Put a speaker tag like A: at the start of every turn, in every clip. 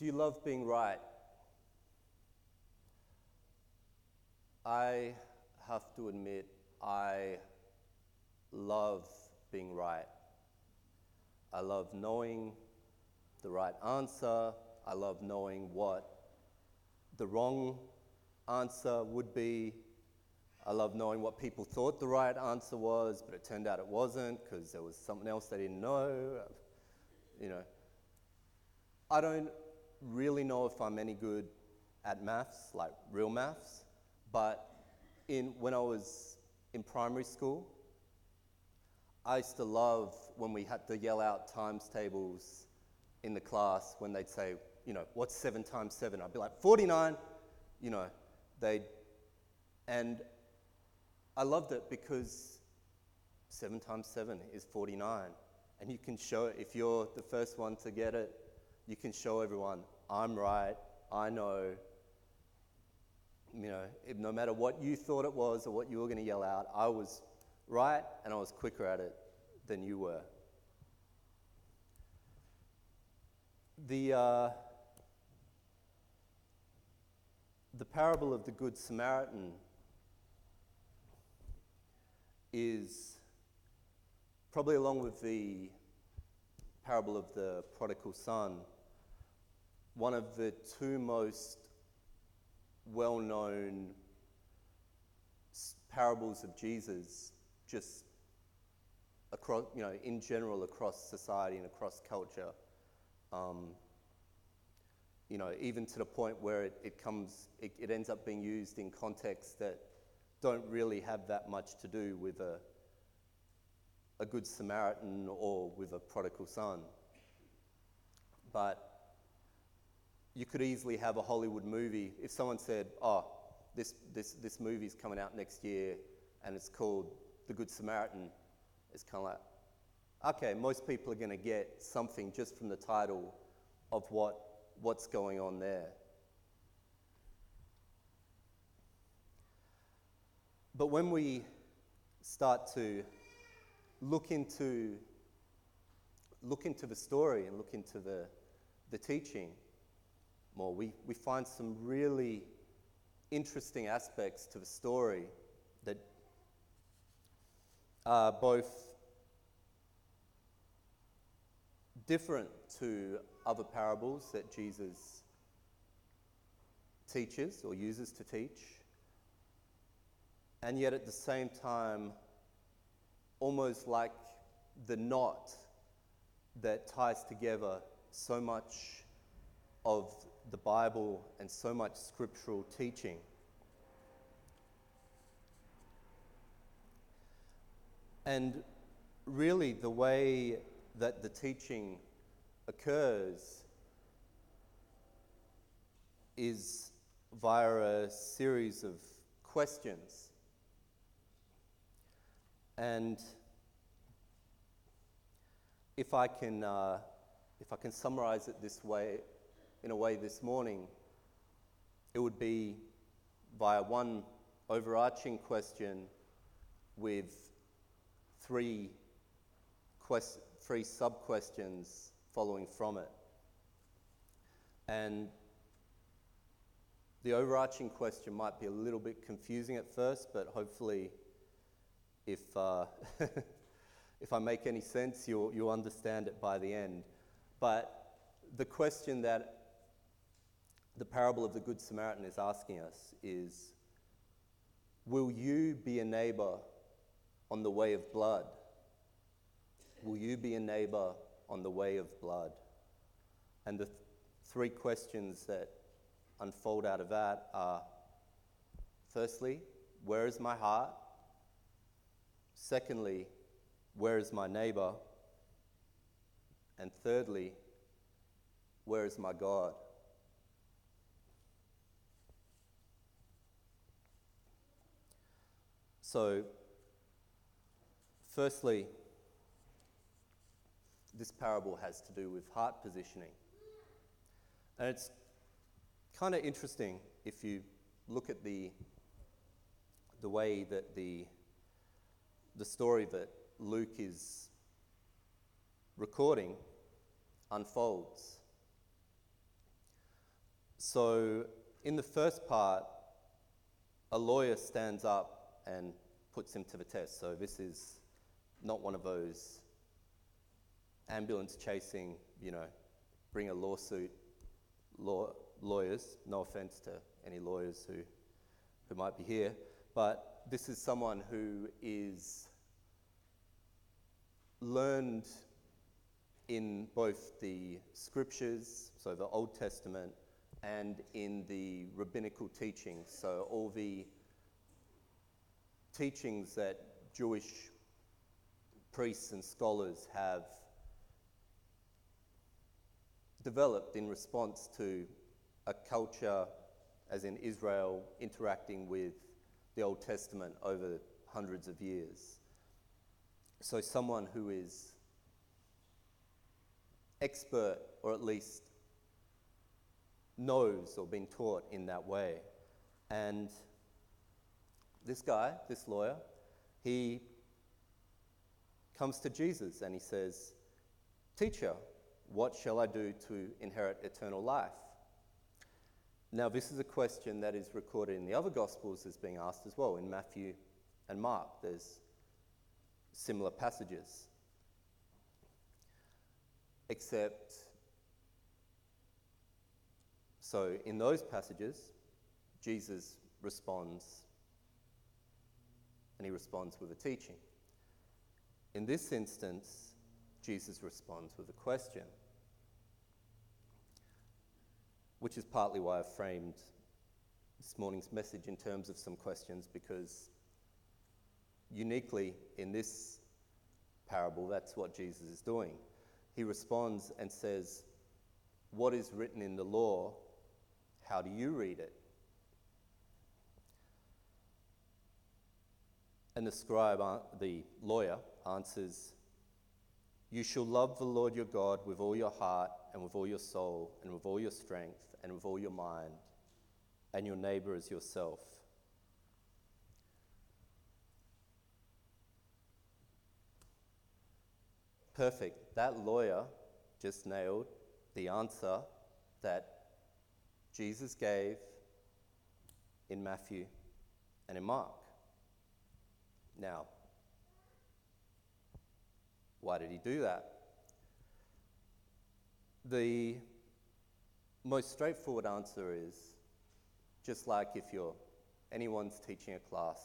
A: Do you love being right? I have to admit, I love being right. I love knowing the right answer. I love knowing what the wrong answer would be. I love knowing what people thought the right answer was, but it turned out it wasn't because there was something else they didn't know. You know, I don't really know if I'm any good at maths, like real maths, but in, when I was in primary school, I used to love when we had to yell out times tables in the class when they'd say, you know, what's seven times seven? I'd be like, 49, you know, they'd, and I loved it because seven times seven is 49. And you can show it, if you're the first one to get it, you can show everyone, I'm right, I know. You know, no matter what you thought it was or what you were going to yell out, I was right and I was quicker at it than you were. The, uh, the parable of the Good Samaritan is probably along with the parable of the prodigal son, one of the two most well known parables of Jesus, just across, you know, in general across society and across culture. Um, you know, even to the point where it, it comes, it, it ends up being used in contexts that don't really have that much to do with a, a good Samaritan or with a prodigal son. But you could easily have a Hollywood movie. If someone said, oh, this, this, this movie's coming out next year and it's called The Good Samaritan, it's kind of like, okay, most people are going to get something just from the title of what, what's going on there. But when we start to look into, look into the story and look into the, the teaching more, we, we find some really interesting aspects to the story that are both different to other parables that Jesus teaches or uses to teach and yet at the same time, almost like the knot that ties together so much of the Bible and so much scriptural teaching. And really, the way that the teaching occurs is via a series of questions and if I can, uh, if I can summarize it this way, in a way this morning, it would be via one overarching question with three, quest- three sub questions following from it. And the overarching question might be a little bit confusing at first, but hopefully if, uh, if I make any sense, you'll, you'll understand it by the end. But the question that the parable of the Good Samaritan is asking us is Will you be a neighbor on the way of blood? Will you be a neighbor on the way of blood? And the th- three questions that unfold out of that are firstly, where is my heart? Secondly, where is my neighbor? And thirdly, where is my God? So, firstly, this parable has to do with heart positioning. And it's kind of interesting if you look at the, the way that the the story that Luke is recording unfolds. So, in the first part, a lawyer stands up and puts him to the test. So, this is not one of those ambulance chasing, you know, bring a lawsuit law, lawyers. No offense to any lawyers who, who might be here, but this is someone who is learned in both the scriptures, so the Old Testament, and in the rabbinical teachings, so all the teachings that Jewish priests and scholars have developed in response to a culture, as in Israel, interacting with the Old Testament over hundreds of years. So, someone who is expert, or at least knows or been taught in that way. And this guy, this lawyer, he comes to Jesus and he says, Teacher, what shall I do to inherit eternal life? Now, this is a question that is recorded in the other Gospels as being asked as well. In Matthew and Mark, there's similar passages. Except, so in those passages, Jesus responds, and he responds with a teaching. In this instance, Jesus responds with a question which is partly why I've framed this morning's message in terms of some questions, because uniquely in this parable, that's what Jesus is doing. He responds and says, What is written in the law? How do you read it? And the scribe, uh, the lawyer, answers, You shall love the Lord your God with all your heart and with all your soul and with all your strength and with all your mind, and your neighbor as yourself. Perfect. That lawyer just nailed the answer that Jesus gave in Matthew and in Mark. Now, why did he do that? The most straightforward answer is just like if you're anyone's teaching a class,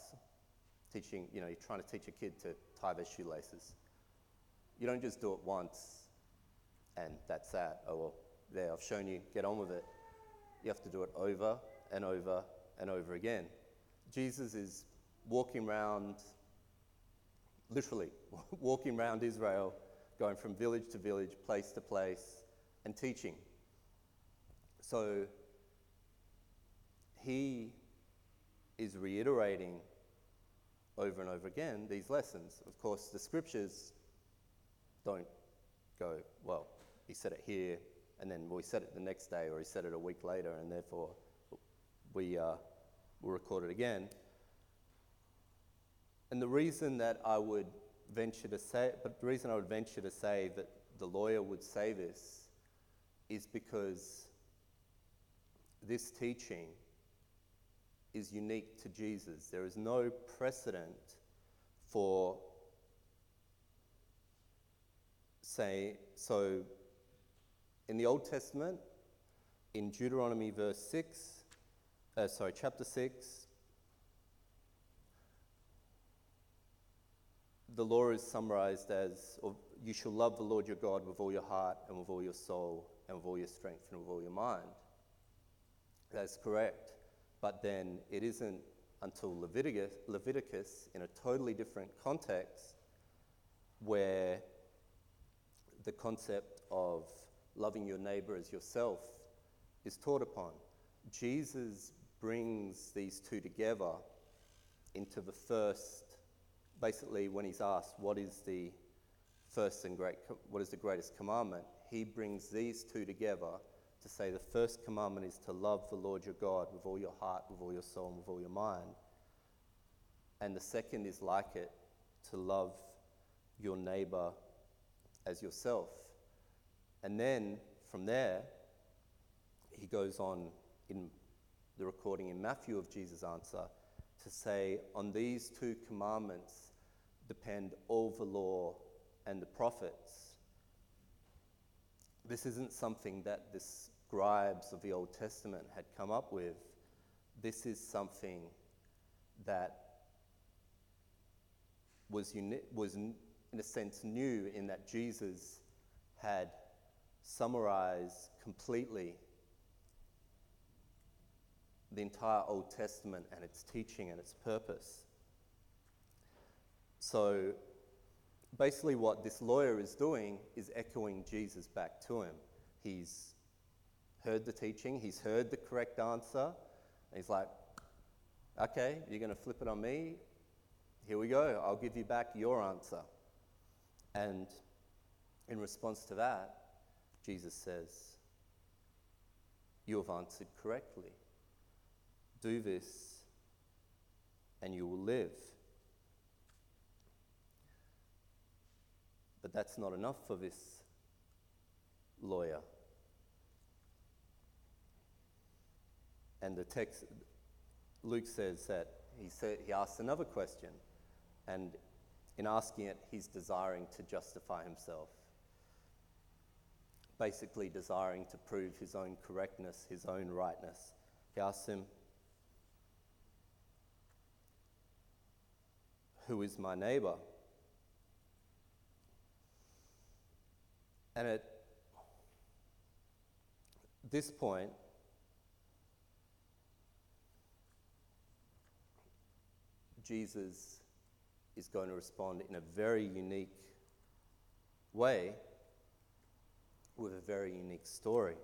A: teaching, you know, you're trying to teach a kid to tie their shoelaces. You don't just do it once and that's that. Oh, well, there, I've shown you, get on with it. You have to do it over and over and over again. Jesus is walking around, literally, walking around Israel, going from village to village, place to place, and teaching. So he is reiterating over and over again these lessons. Of course, the scriptures don't go, well, he said it here, and then we said it the next day, or he said it a week later, and therefore we uh, will record it again. And the reason that I would venture to say, but the reason I would venture to say that the lawyer would say this is because this teaching is unique to Jesus. There is no precedent for, say, so in the Old Testament, in Deuteronomy verse 6, uh, sorry, chapter 6, the law is summarized as oh, you shall love the Lord your God with all your heart and with all your soul and with all your strength and with all your mind. That's correct. But then it isn't until Leviticus, Leviticus, in a totally different context, where the concept of loving your neighbor as yourself is taught upon. Jesus brings these two together into the first, basically, when he's asked, What is the first and great, what is the greatest commandment? He brings these two together to say the first commandment is to love the Lord your God with all your heart, with all your soul, and with all your mind. And the second is like it to love your neighbor as yourself. And then from there, he goes on in the recording in Matthew of Jesus' answer to say, On these two commandments depend all the law and the prophets. This isn't something that the scribes of the Old Testament had come up with. This is something that was, uni- was in a sense new in that Jesus had summarized completely the entire Old Testament and its teaching and its purpose. So basically, what this lawyer is doing is echoing Jesus back to him. He's heard the teaching, he's heard the correct answer, and he's like, okay, you're going to flip it on me? Here we go, I'll give you back your answer. And in response to that, Jesus says, You have answered correctly. Do this, and you will live. That's not enough for this lawyer. And the text, Luke says that he, said, he asks another question, and in asking it, he's desiring to justify himself. Basically, desiring to prove his own correctness, his own rightness. He asks him, Who is my neighbor? And at this point, Jesus is going to respond in a very unique way with a very unique story.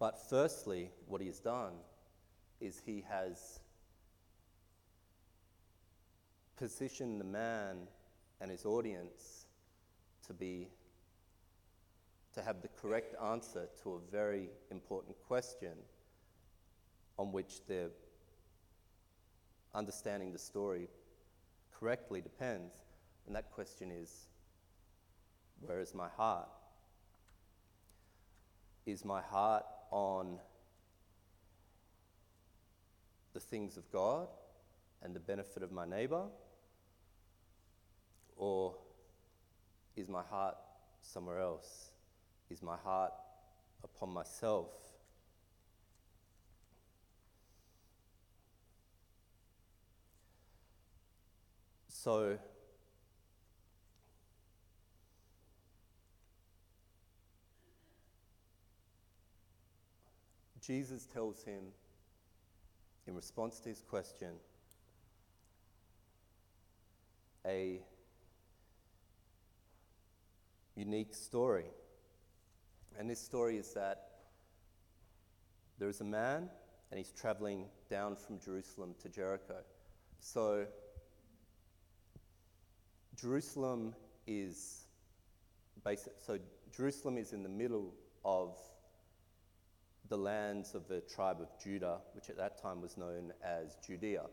A: But firstly, what he has done is he has positioned the man and his audience to be to have the correct answer to a very important question on which they're understanding the story correctly depends. And that question is where is my heart? Is my heart on the things of God and the benefit of my neighbor? Or is my heart somewhere else? Is my heart upon myself? So, Jesus tells him, in response to his question, a unique story. And this story is that there is a man and he's traveling down from Jerusalem to Jericho. So, Jerusalem is basic. So Jerusalem is in the middle of the lands of the tribe of Judah, which at that time was known as Judea.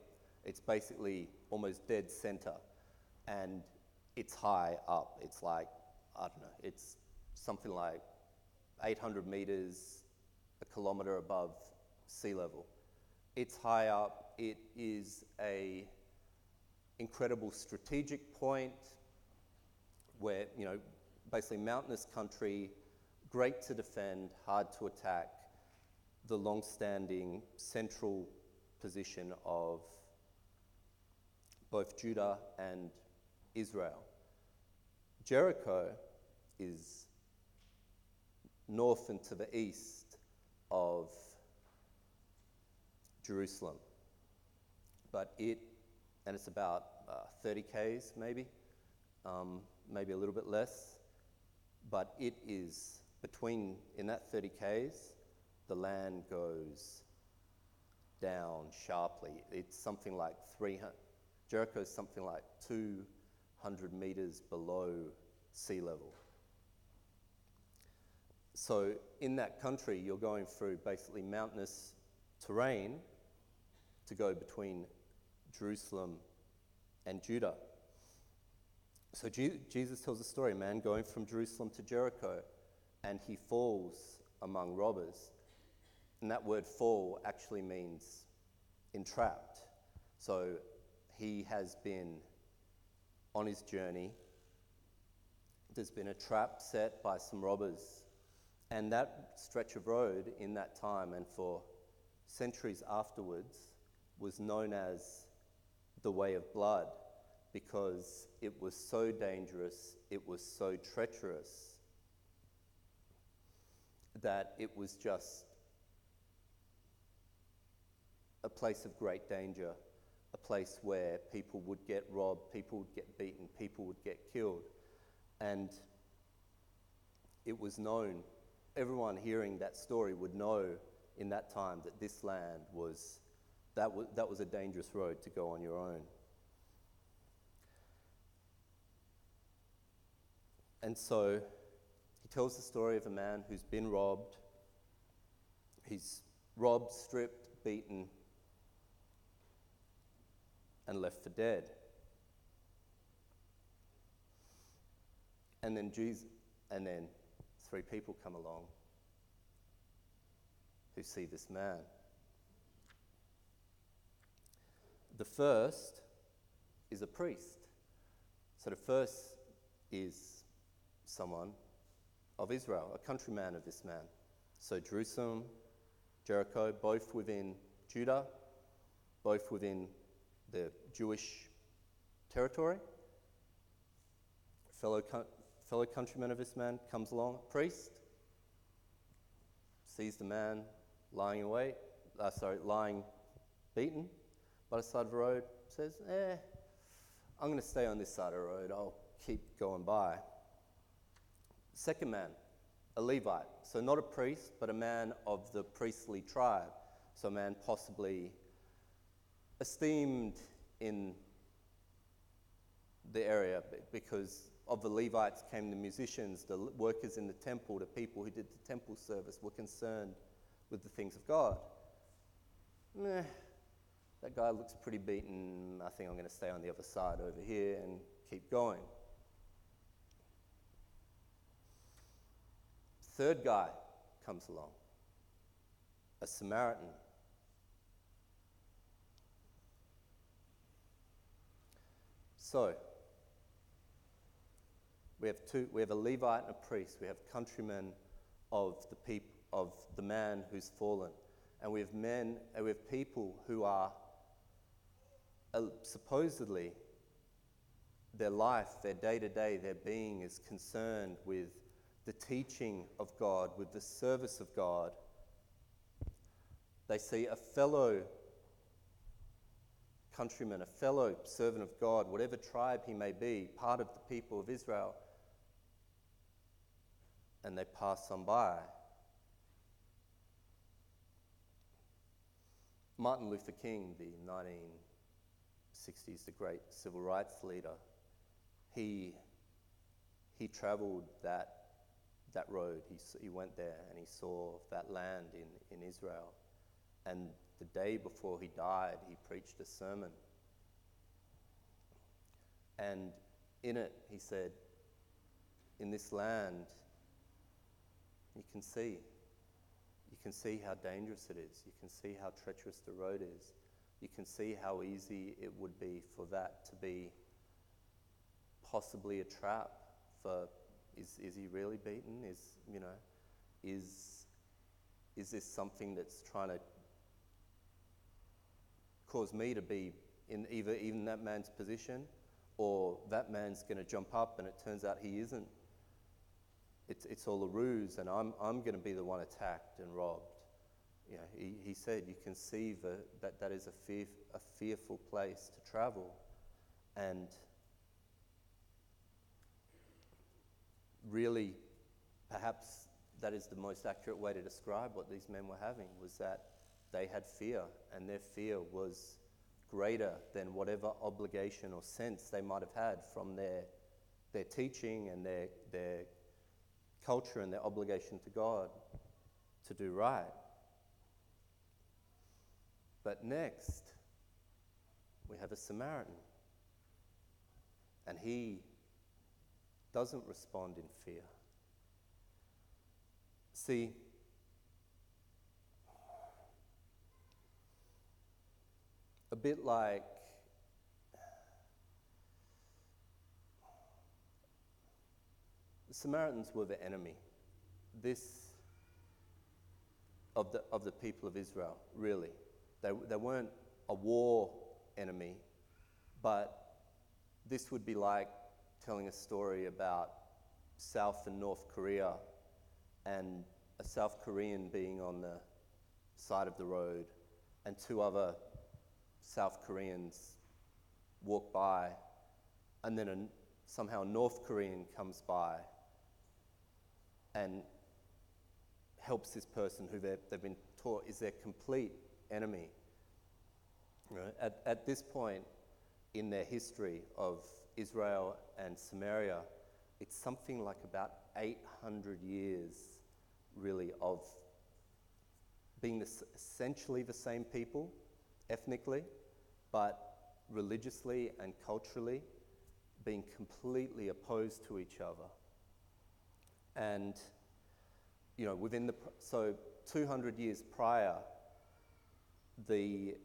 A: It's basically almost dead center, and it's high up. It's like I don't know. It's something like 800 meters, a kilometer above sea level. It's high up. It is a incredible strategic point where, you know, basically mountainous country, great to defend, hard to attack, the long standing central position of both Judah and Israel. Jericho is north and to the east of Jerusalem, but it, and it's about uh, 30 k's maybe, um, maybe a little bit less, but it is between, in that 30 k's, the land goes down sharply. It's something like 300, Jericho is something like 200 meters below sea level. So, in that country, you're going through basically mountainous terrain to go between Jerusalem and Judah. So Jesus tells a story, a man going from Jerusalem to Jericho. and he falls among robbers. And that word fall actually means entrapped. So he has been on his journey. There's been a trap set by some robbers. And that stretch of road in that time and for centuries afterwards was known as the Way of Blood because it was so dangerous, it was so treacherous that it was just a place of great danger, a place where people would get robbed, people would get beaten, people would get killed. And it was known, everyone hearing that story would know in that time that this land was, that was, that was a dangerous road to go on your own. And so he tells the story of a man who's been robbed. He's robbed, stripped, beaten, and left for dead. And then Jesus, and then three people come along who see this man. The first is a priest. So the first is someone of Israel, a countryman of this man. So Jerusalem, Jericho, both within Judah, both within the Jewish territory. Fellow, fellow countryman of this man comes along, priest, sees the man lying away, uh, sorry, lying beaten by the side of the road, says, eh, I'm going to stay on this side of the road. I'll keep going by. Second man, a Levite. So not a priest, but a man of the priestly tribe. So a man possibly esteemed in the area because of the Levites came the musicians, the workers in the temple, the people who did the temple service were concerned with the things of God. Meh, that guy looks pretty beaten. I think I'm going to stay on the other side over here and keep going. Third guy comes along, a Samaritan. So, we have two, we have a Levite and a priest. We have countrymen of the people of the man who's fallen. And we have men, and we have people who are uh, supposedly their life, their day to day, their being is concerned with the teaching of God, with the service of God. They see a fellow countryman, a fellow servant of God, whatever tribe he may be, part of the people of Israel, and they pass on by. Martin Luther King, the 1960s, the great civil rights leader, he, he traveled that, that road. He, he went there and he saw that land in, in Israel. And the day before he died, he preached a sermon. And in it, he said, In this land, you can see. You can see how dangerous it is. You can see how treacherous the road is. You can see how easy it would be for that to be possibly a trap for is, is he really beaten? Is, you know, is, is this something that's trying to cause me to be in either even that man's position or that man's going to jump up and it turns out he isn't. It's, it's all a ruse and I'm, I'm going to be the one attacked and robbed. You know, he, he said you see the, that that is a, fear, a fearful place to travel. And really, perhaps that is the most accurate way to describe what these men were having was that they had fear, and their fear was greater than whatever obligation or sense they might have had from their, their teaching and their, their culture and their obligation to God to do right. But next, we have a Samaritan. And he doesn't respond in fear. See, a bit like the Samaritans were the enemy. This of the, of the people of Israel, really. They, they weren't a war enemy, but this would be like telling a story about South and North Korea and a South Korean being on the side of the road and two other South Koreans walk by and then a, somehow a North Korean comes by and helps this person who they've been taught is their complete enemy. Right? At, at this point in their history of Israel and Samaria, it's something like about 800 years, really, of being this, essentially the same people ethnically, but religiously and culturally being completely opposed to each other. And, you know, within the, so 200 years prior, the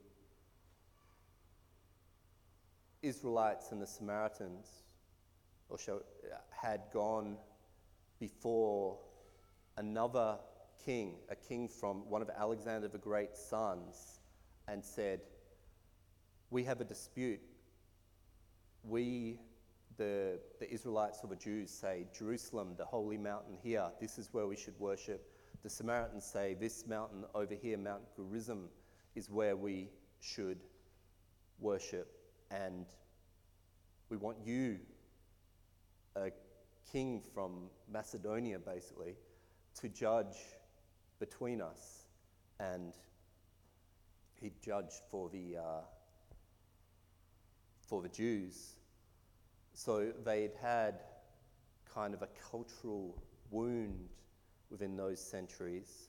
A: Israelites and the Samaritans or show, had gone before another king, a king from one of Alexander the Great's sons, and said, We have a dispute. We, the, the Israelites or the Jews, say, Jerusalem, the holy mountain here, this is where we should worship. The Samaritans say, This mountain over here, Mount Gerizim, is where we should worship. And we want you, a king from Macedonia, basically, to judge between us. And he judged for the, uh, for the Jews. So they'd had kind of a cultural wound within those centuries.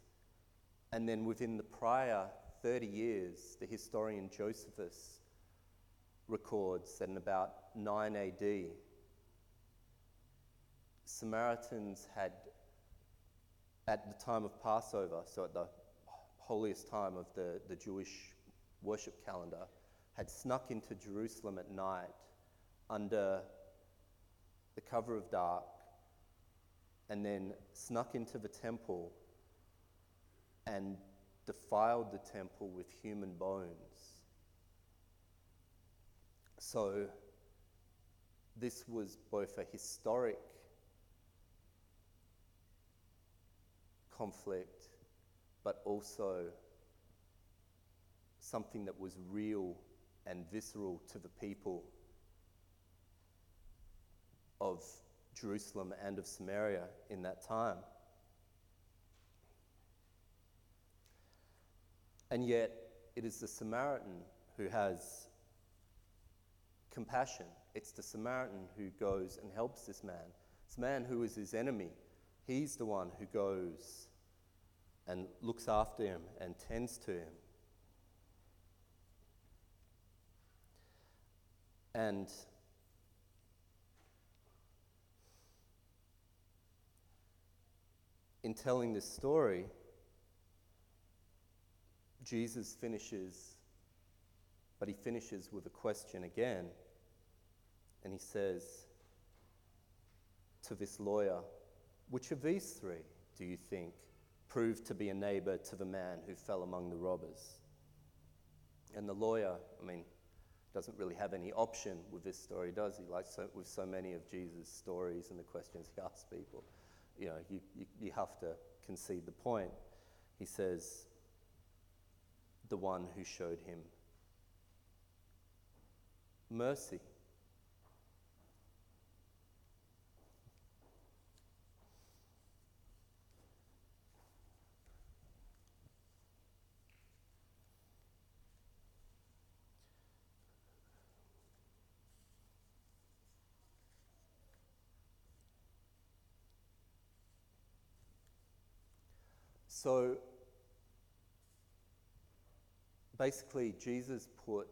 A: And then within the prior 30 years, the historian Josephus records that in about 9 AD, Samaritans had, at the time of Passover, so at the holiest time of the, the Jewish worship calendar, had snuck into Jerusalem at night under the cover of dark and then snuck into the temple and defiled the temple with human bones. So, this was both a historic conflict, but also something that was real and visceral to the people of Jerusalem and of Samaria in that time. And yet, it is the Samaritan who has compassion. It's the Samaritan who goes and helps this man. This man who is his enemy, he's the one who goes and looks after him and tends to him. And in telling this story, Jesus finishes, but he finishes with a question again. And he says to this lawyer, Which of these three do you think proved to be a neighbor to the man who fell among the robbers? And the lawyer, I mean, doesn't really have any option with this story, does he? Like so, with so many of Jesus' stories and the questions he asks people, you know, you, you, you have to concede the point. He says, the one who showed him mercy. So basically, Jesus put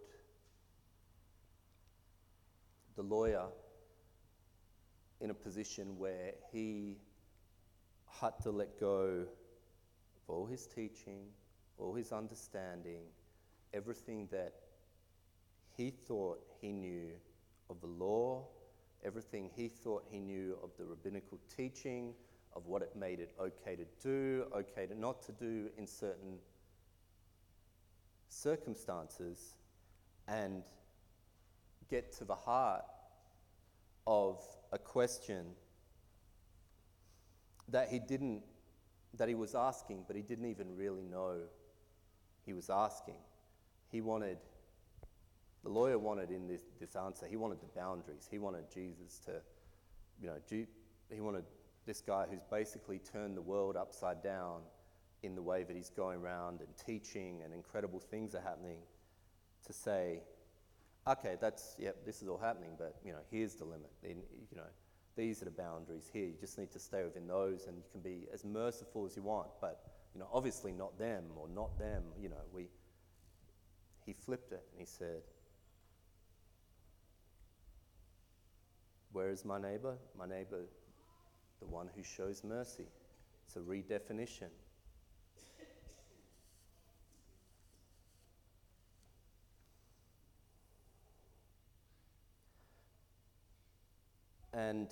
A: the lawyer in a position where he had to let go of all his teaching, all his understanding, everything that he thought he knew of the law, everything he thought he knew of the rabbinical teaching, of what it made it okay to do, okay to not to do in certain circumstances, and get to the heart of a question that he didn't that he was asking but he didn't even really know he was asking. He wanted the lawyer wanted in this, this answer. He wanted the boundaries. He wanted jesus to you know he wanted this guy who's basically turned the world upside down in the way that he's going around and teaching and incredible things are happening to say okay, that's, yep, this is all happening, but, you know, here's the limit. In, you know, these are the boundaries here. You just need to stay within those and you can be as merciful as you want, but, you know, obviously not them or not them. You know, we, he flipped it and he said, Where is my neighbor? My neighbor, the one who shows mercy. It's a redefinition. And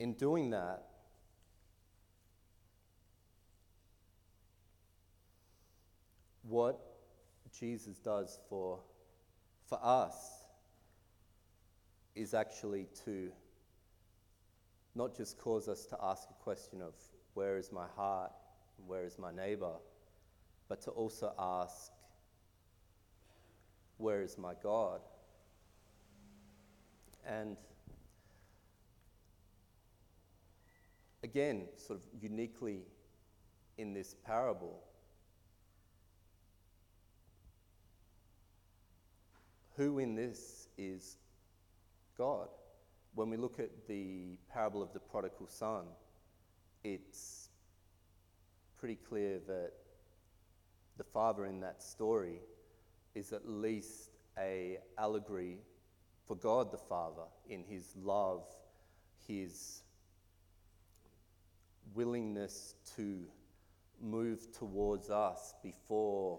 A: in doing that, what Jesus does for, for us is actually to not just cause us to ask a question of where is my heart, where is my neighbor, but to also ask, where is my God? And again, sort of uniquely in this parable, who in this is God? When we look at the parable of the prodigal son, it's pretty clear that the father in that story is at least a allegory for God the Father in his love, his willingness to move towards us before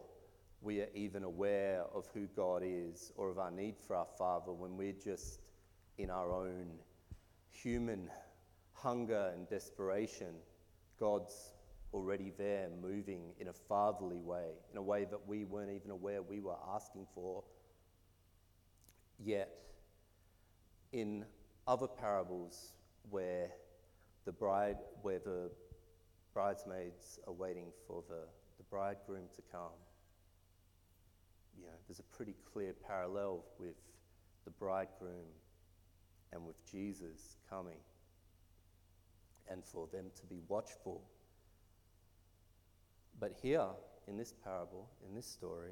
A: we are even aware of who God is or of our need for our Father when we're just in our own human hunger and desperation. God's already there moving in a fatherly way, in a way that we weren't even aware we were asking for. Yet, in other parables where the bride, where the bridesmaids are waiting for the, the bridegroom to come. You know, there's a pretty clear parallel with the bridegroom and with Jesus coming, and for them to be watchful. But here, in this parable, in this story,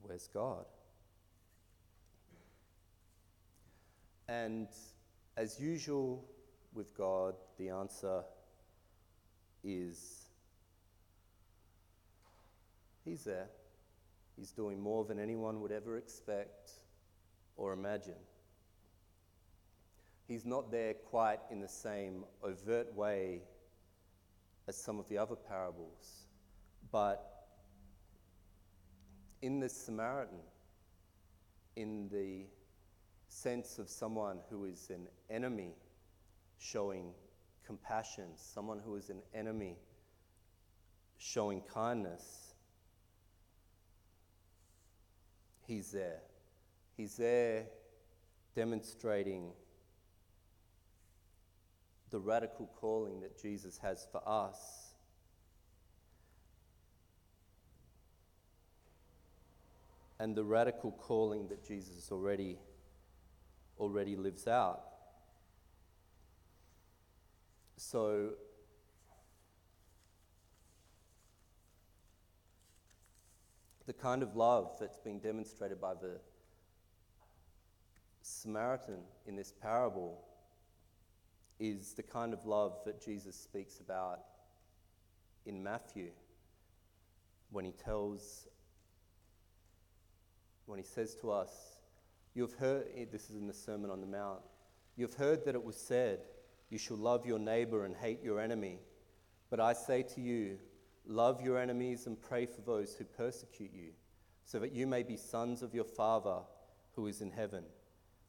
A: where's God? And as usual with God, the answer is He's there. He's doing more than anyone would ever expect or imagine. He's not there quite in the same overt way as some of the other parables, but in the Samaritan, in the sense of someone who is an enemy showing compassion, someone who is an enemy showing kindness. He's there. He's there demonstrating the radical calling that Jesus has for us. And the radical calling that Jesus already already lives out. So, the kind of love that's being demonstrated by the Samaritan in this parable is the kind of love that Jesus speaks about in Matthew when he tells, when he says to us, You've heard, eh, this is in the Sermon on the Mount, you've heard that it was said, You shall love your neighbor and hate your enemy. But I say to you, love your enemies and pray for those who persecute you, so that you may be sons of your Father who is in heaven.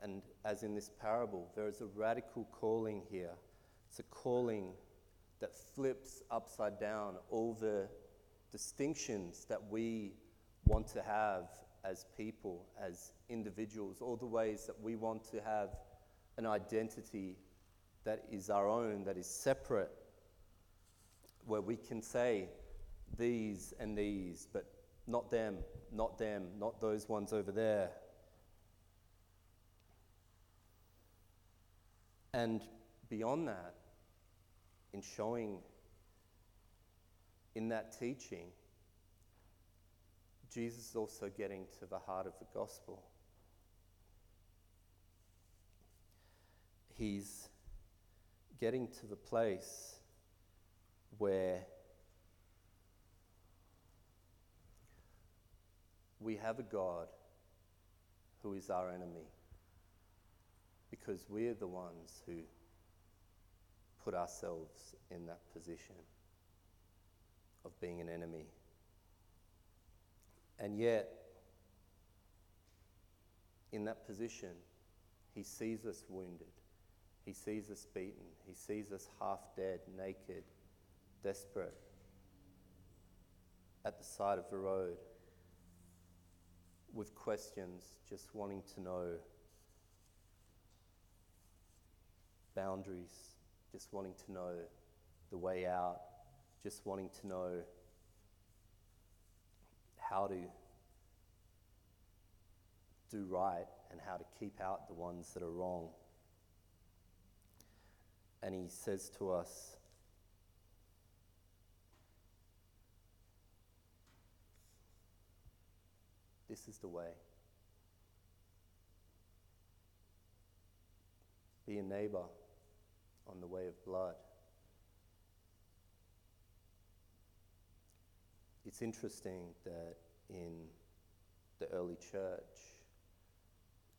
A: and as in this parable, there is a radical calling here. It's a calling that flips upside down all the distinctions that we want to have as people, as individuals, all the ways that we want to have an identity that is our own, that is separate, where we can say these and these, but not them, not them, not those ones over there. And beyond that, in showing in that teaching, Jesus is also getting to the heart of the gospel. He's getting to the place where we have a God who is our enemy because we're the ones who put ourselves in that position of being an enemy. And yet, in that position, he sees us wounded. He sees us beaten. He sees us half dead, naked, desperate, at the side of the road with questions, just wanting to know boundaries, just wanting to know the way out, just wanting to know how to do right and how to keep out the ones that are wrong. And he says to us, This is the way. Be a neighbor on the way of blood. It's interesting that in the early church,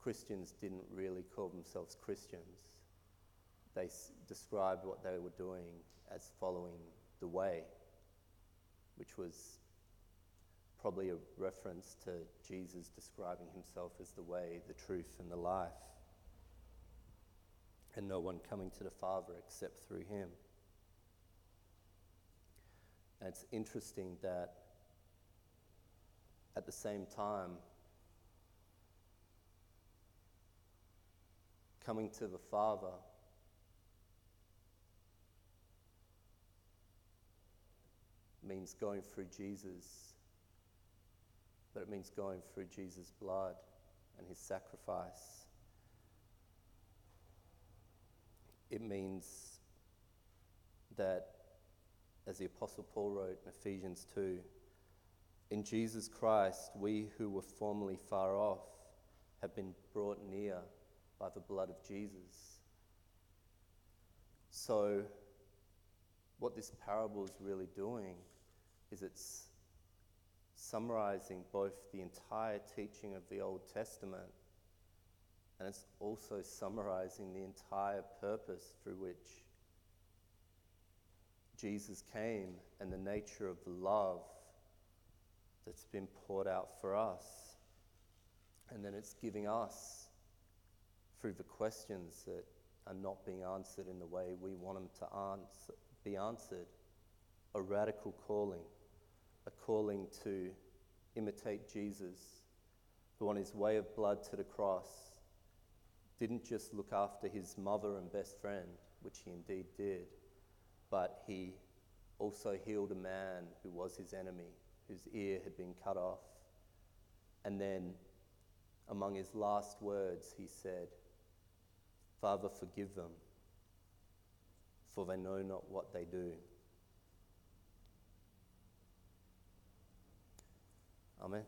A: Christians didn't really call themselves Christians. They s- described what they were doing as following the way, which was probably a reference to Jesus describing himself as the way, the truth, and the life, and no one coming to the Father except through him. And it's interesting that at the same time, coming to the Father means going through Jesus, but it means going through Jesus' blood and his sacrifice. It means that, as the Apostle Paul wrote in Ephesians 2, in Jesus Christ, we who were formerly far off have been brought near by the blood of Jesus. So, what this parable is really doing is it's summarizing both the entire teaching of the Old Testament and it's also summarizing the entire purpose through which Jesus came and the nature of love that's been poured out for us. And then it's giving us, through the questions that are not being answered in the way we want them to answer, be answered, a radical calling, a calling to imitate Jesus, who on his way of blood to the cross didn't just look after his mother and best friend, which he indeed did, but he also healed a man who was his enemy, whose ear had been cut off. And then, among his last words, he said, Father, forgive them, for they know not what they do. Amen.